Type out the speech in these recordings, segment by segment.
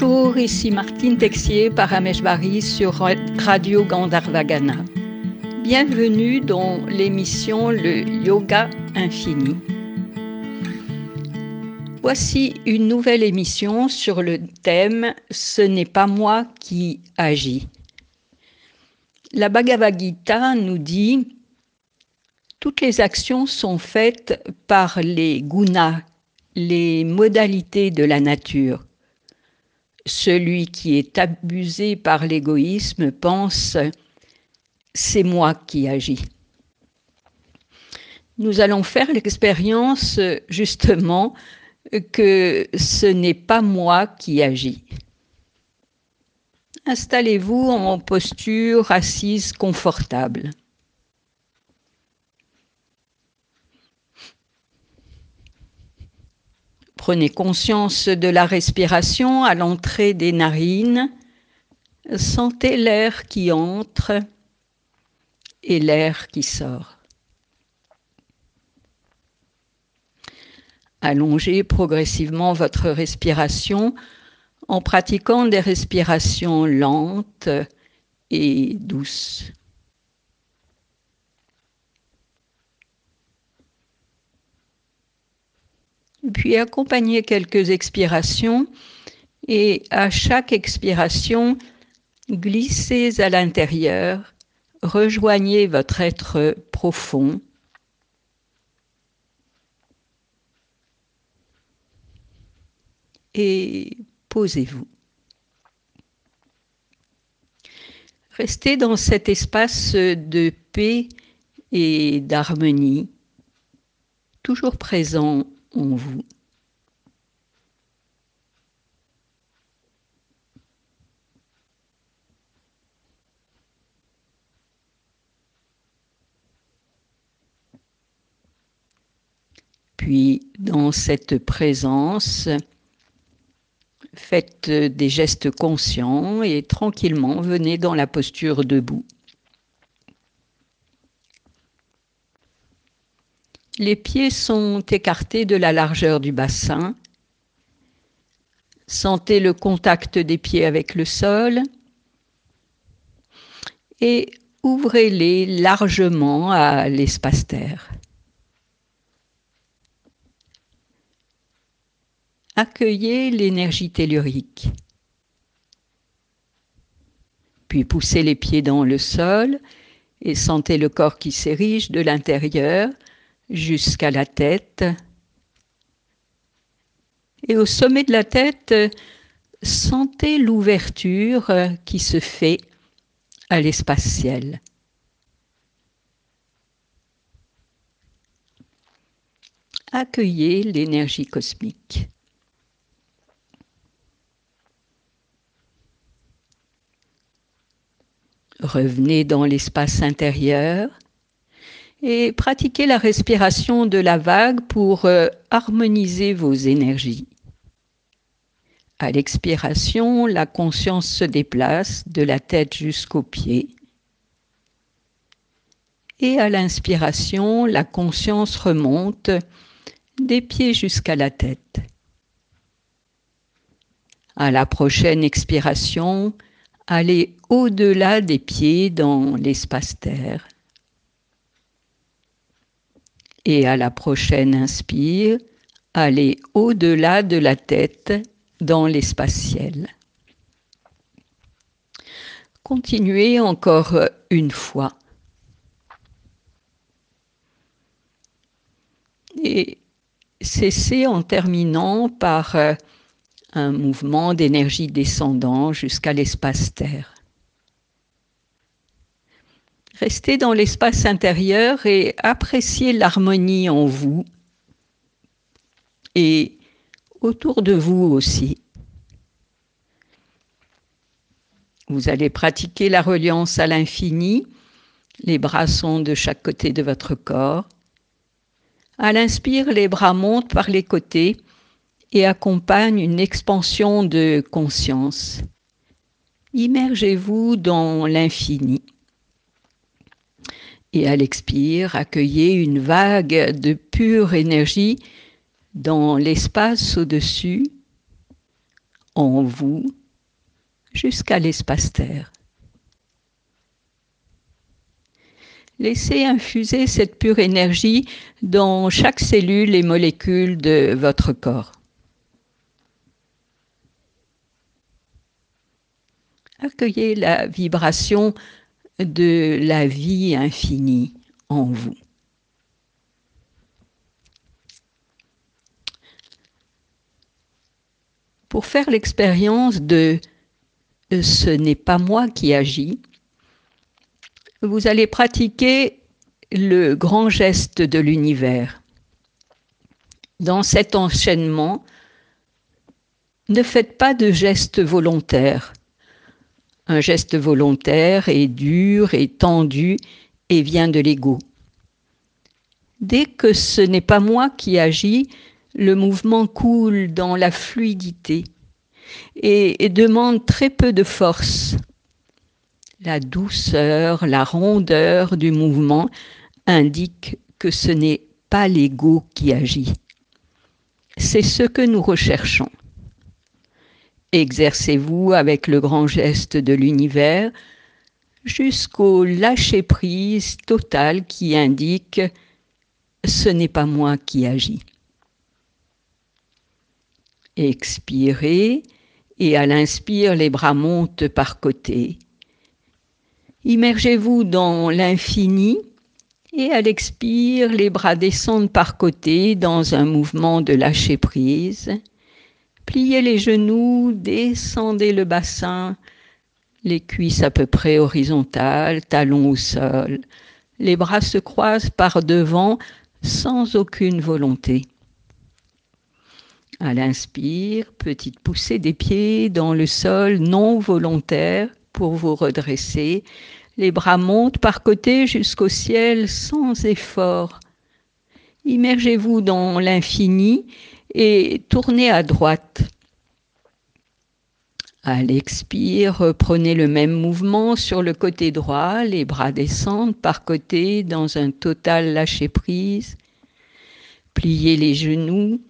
Bonjour, ici Martine Texier Parameshvari sur Radio Gandharvagana. Bienvenue dans l'émission Le Yoga Infini. Voici une nouvelle émission sur le thème Ce n'est pas moi qui agis. La Bhagavad Gita nous dit Toutes les actions sont faites par les gunas, les modalités de la nature. Celui qui est abusé par l'égoïsme pense c'est moi qui agis. Nous allons faire l'expérience justement que ce n'est pas moi qui agis. Installez-vous en posture assise confortable. Prenez conscience de la respiration à l'entrée des narines. Sentez l'air qui entre et l'air qui sort. Allongez progressivement votre respiration en pratiquant des respirations lentes et douces. Puis accompagnez quelques expirations et à chaque expiration, glissez à l'intérieur, rejoignez votre être profond. Et posez-vous. Restez dans cet espace de paix et d'harmonie, toujours présent Puis, dans cette présence, faites des gestes conscients et tranquillement venez dans la posture debout. Les pieds sont écartés de la largeur du bassin. Sentez le contact des pieds avec le sol et ouvrez-les largement à l'espace terre. Accueillez l'énergie tellurique. Puis poussez les pieds dans le sol et sentez le corps qui s'érige de l'intérieur jusqu'à la tête. Et au sommet de la tête, sentez l'ouverture qui se fait à l'espace ciel. Accueillez l'énergie cosmique. Revenez dans l'espace intérieur et pratiquez la respiration de la vague pour euh, harmoniser vos énergies. À l'expiration, la conscience se déplace de la tête jusqu'aux pieds. Et à l'inspiration, la conscience remonte des pieds jusqu'à la tête. À la prochaine expiration, allez au-delà des pieds dans l'espace terre. Et à la prochaine inspire, allez au-delà de la tête dans l'espace ciel. Continuez encore une fois. Et cessez en terminant par un mouvement d'énergie descendant jusqu'à l'espace terre. Restez dans l'espace intérieur et appréciez l'harmonie en vous et autour de vous aussi. Vous allez pratiquer la reliance à l'infini. Les bras sont de chaque côté de votre corps. À l'inspire, les bras montent par les côtés et accompagnent une expansion de conscience. Immergez-vous dans l'infini et à l'expire, accueillez une vague de pure énergie dans l'espace au-dessus, en vous jusqu'à l'espace-terre. Laissez infuser cette pure énergie dans chaque cellule et molécule de votre corps. Accueillez la vibration de la vie infinie en vous. Pour faire l'expérience de ce n'est pas moi qui agis, vous allez pratiquer le grand geste de l'univers. Dans cet enchaînement, ne faites pas de geste volontaire. Un geste volontaire est dur et tendu et vient de l'ego. Dès que ce n'est pas moi qui agis, le mouvement coule dans la fluidité et, et demande très peu de force. La douceur, la rondeur du mouvement indiquent que ce n'est pas l'ego qui agit. C'est ce que nous recherchons. Exercez-vous avec le grand geste de l'univers jusqu'au lâcher-prise total qui indique ce n'est pas moi qui agis. Expirez et à l'inspire, les bras montent par côté. Immergez-vous dans l'infini et à l'expire, les bras descendent par côté dans un mouvement de lâcher prise. Pliez les genoux, descendez le bassin, les cuisses à peu près horizontales, talons au sol. Les bras se croisent par devant sans aucune volonté. À l'inspire, petite poussée des pieds dans le sol non volontaire pour vous redresser. Les bras montent par côté jusqu'au ciel sans effort. Immergez-vous dans l'infini et tournez à droite. À l'expire, reprenez le même mouvement sur le côté droit, les bras descendent par côté dans un total lâcher-prise. Pliez les genoux,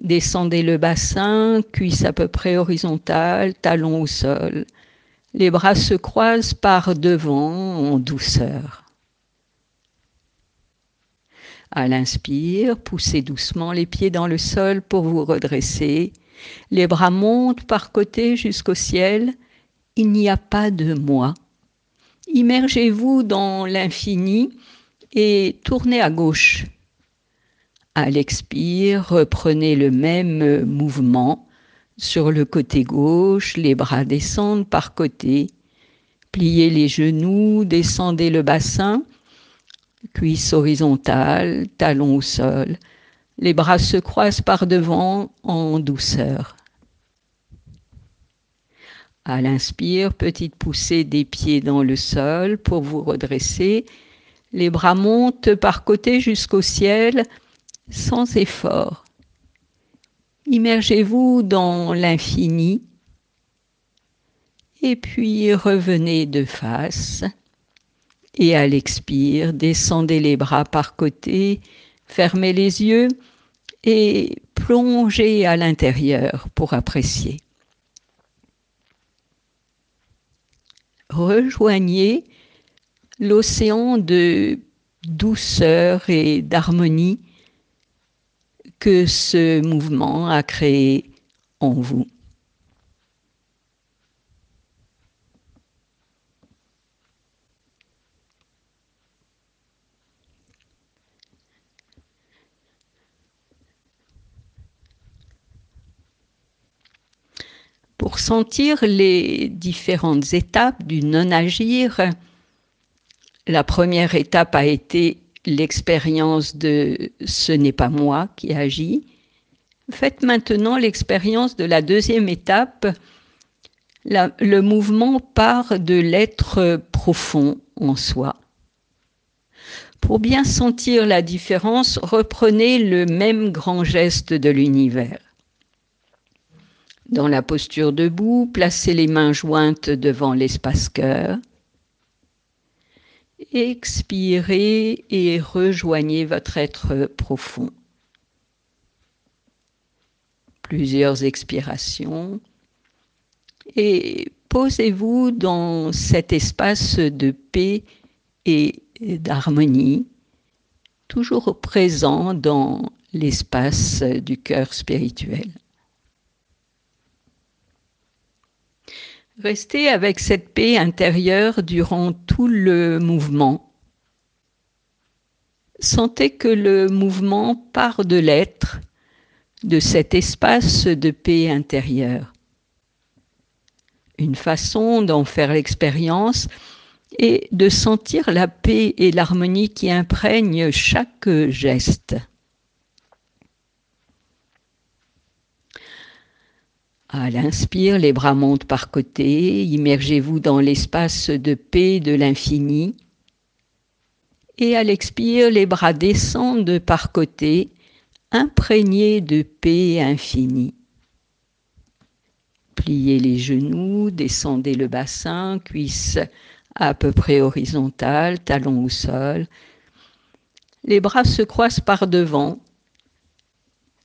descendez le bassin, cuisse à peu près horizontale, talons au sol. Les bras se croisent par devant en douceur. À l'inspire, poussez doucement les pieds dans le sol pour vous redresser. Les bras montent par côté jusqu'au ciel. Il n'y a pas de moi. Immergez-vous dans l'infini et tournez à gauche. À l'expire, reprenez le même mouvement sur le côté gauche, les bras descendent par côté. Pliez les genoux, descendez le bassin, cuisse horizontale, talons au sol. Les bras se croisent par devant en douceur. À l'inspire, petite poussée des pieds dans le sol pour vous redresser. Les bras montent par côté jusqu'au ciel sans effort. Immergez-vous dans l'infini et puis revenez de face et à l'expire, descendez les bras par côté, fermez les yeux et plongez à l'intérieur pour apprécier. Rejoignez l'océan de douceur et d'harmonie que ce mouvement a créé en vous. Pour sentir les différentes étapes du non-agir, la première étape a été l'expérience de ce n'est pas moi qui agis. Faites maintenant l'expérience de la deuxième étape. le mouvement part de l'être profond en soi. Pour bien sentir la différence, reprenez le même grand geste de l'univers. Dans la posture debout, placez les mains jointes devant l'espace cœur. Expirez et rejoignez votre être profond. Plusieurs expirations et posez-vous dans cet espace de paix et d'harmonie, toujours présent dans l'espace du cœur spirituel. Restez avec cette paix intérieure durant tout le mouvement. Sentez que le mouvement part de l'être, de cet espace de paix intérieure. Une façon d'en faire l'expérience est de sentir la paix et l'harmonie qui imprègnent chaque geste. À l'inspire, les bras montent par côté, immergez-vous dans l'espace de paix de l'infini. Et à l'expire, les bras descendent par côté, imprégnés de paix infinie. Pliez les genoux, descendez le bassin, cuisses à peu près horizontales, talons au sol. Les bras se croisent par devant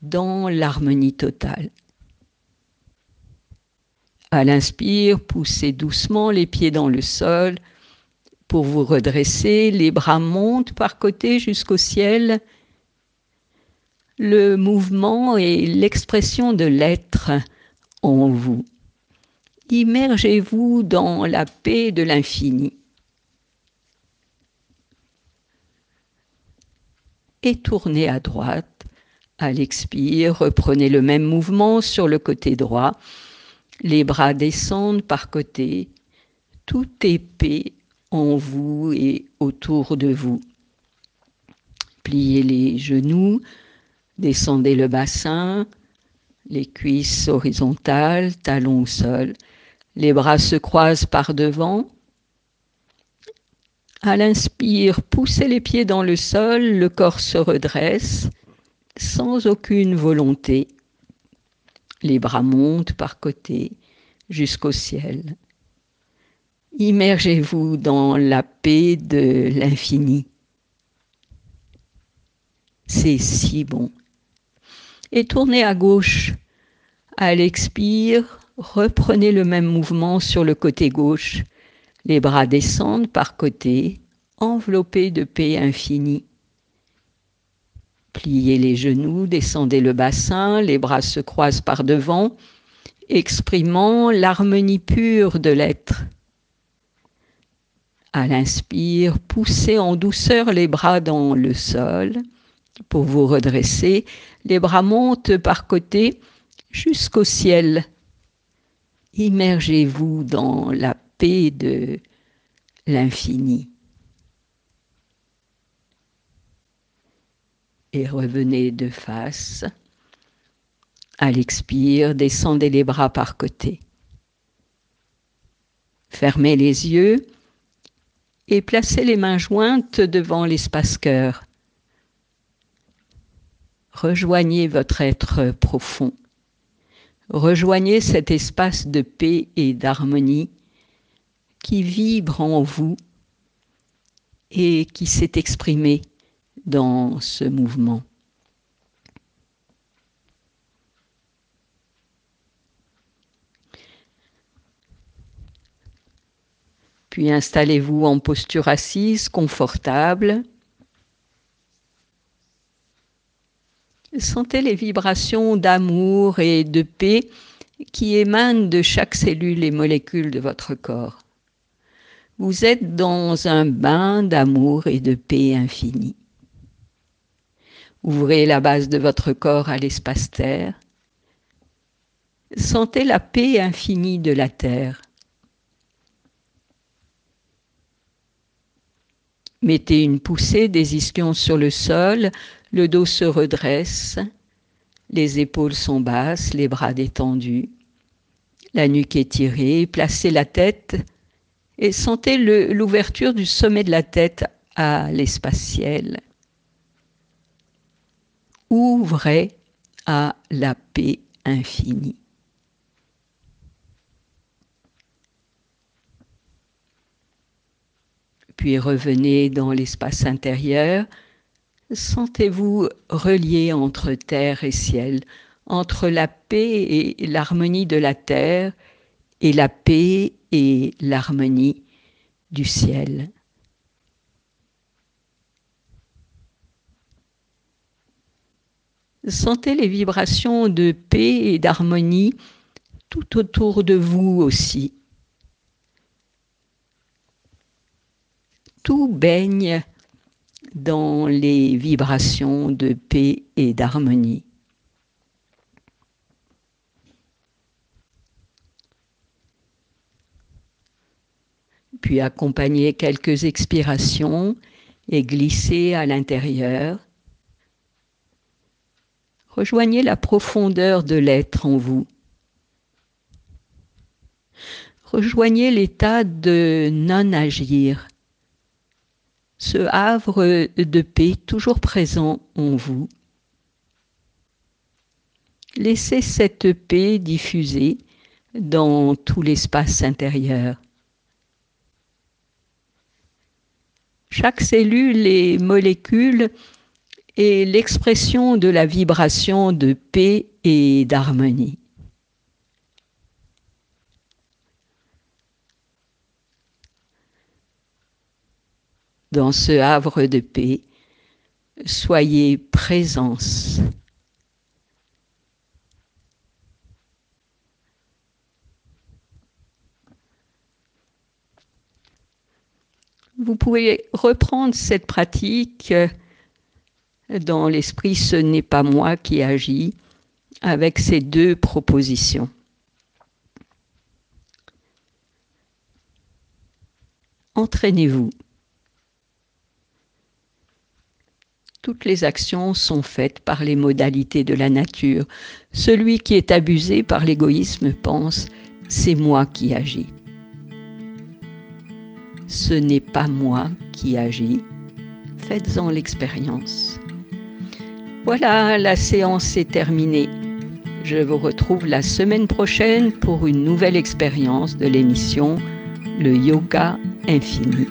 dans l'harmonie totale. À l'inspire, poussez doucement les pieds dans le sol pour vous redresser. Les bras montent par côté jusqu'au ciel. Le mouvement et l'expression de l'être en vous. Immergez-vous dans la paix de l'infini. Et tournez à droite. À l'expire, reprenez le même mouvement sur le côté droit les bras descendent par côté, tout paix en vous et autour de vous. Pliez les genoux, descendez le bassin, les cuisses horizontales, talons au sol. Les bras se croisent par devant. À l'inspire, poussez les pieds dans le sol, le corps se redresse sans aucune volonté. Les bras montent par côté jusqu'au ciel. Immergez-vous dans la paix de l'infini. C'est si bon. Et tournez à gauche. À l'expire, reprenez le même mouvement sur le côté gauche. Les bras descendent par côté, enveloppés de paix infinie. Pliez les genoux, descendez le bassin, les bras se croisent par devant, exprimant l'harmonie pure de l'être. À l'inspire, poussez en douceur les bras dans le sol pour vous redresser. Les bras montent par côté jusqu'au ciel. Immergez-vous dans la paix de l'infini. Et revenez de face. À l'expire, descendez les bras par côté. Fermez les yeux et placez les mains jointes devant l'espace cœur. Rejoignez votre être profond. Rejoignez cet espace de paix et d'harmonie qui vibre en vous et qui s'est exprimé dans ce mouvement. Puis installez-vous en posture assise, confortable. Sentez les vibrations d'amour et de paix qui émanent de chaque cellule et molécule de votre corps. Vous êtes dans un bain d'amour et de paix infinie. Ouvrez la base de votre corps à l'espace terre. Sentez la paix infinie de la terre. Mettez une poussée des ischions sur le sol, le dos se redresse, les épaules sont basses, les bras détendus, la nuque étirée, placez la tête et sentez l'ouverture du sommet de la tête à l'espace ciel ouvrez à la paix infinie. Puis revenez dans l'espace intérieur. Sentez-vous relié entre terre et ciel, entre la paix et l'harmonie de la terre et la paix et l'harmonie du ciel. Sentez les vibrations de paix et d'harmonie tout autour de vous aussi. Tout baigne dans les vibrations de paix et d'harmonie. Puis accompagnez quelques expirations et glissez à l'intérieur. Rejoignez la profondeur de l'être en vous. Rejoignez l'état de non-agir, ce havre de paix toujours présent en vous. Laissez cette paix diffuser dans tout l'espace intérieur. Chaque cellule et molécule est l'expression de la vibration de paix et d'harmonie. Dans ce havre de paix, soyez présence. Vous pouvez reprendre cette pratique dans l'esprit ce n'est pas moi qui agis avec ces deux propositions. Entraînez-vous. Toutes les actions sont faites par les modalités de la nature. Celui qui est abusé par l'égoïsme pense ⁇ c'est moi qui agis ⁇ ce n'est pas moi qui agis. Faites-en l'expérience. Voilà, la séance est terminée. Je vous retrouve la semaine prochaine pour une nouvelle expérience de l'émission Le Yoga Infini.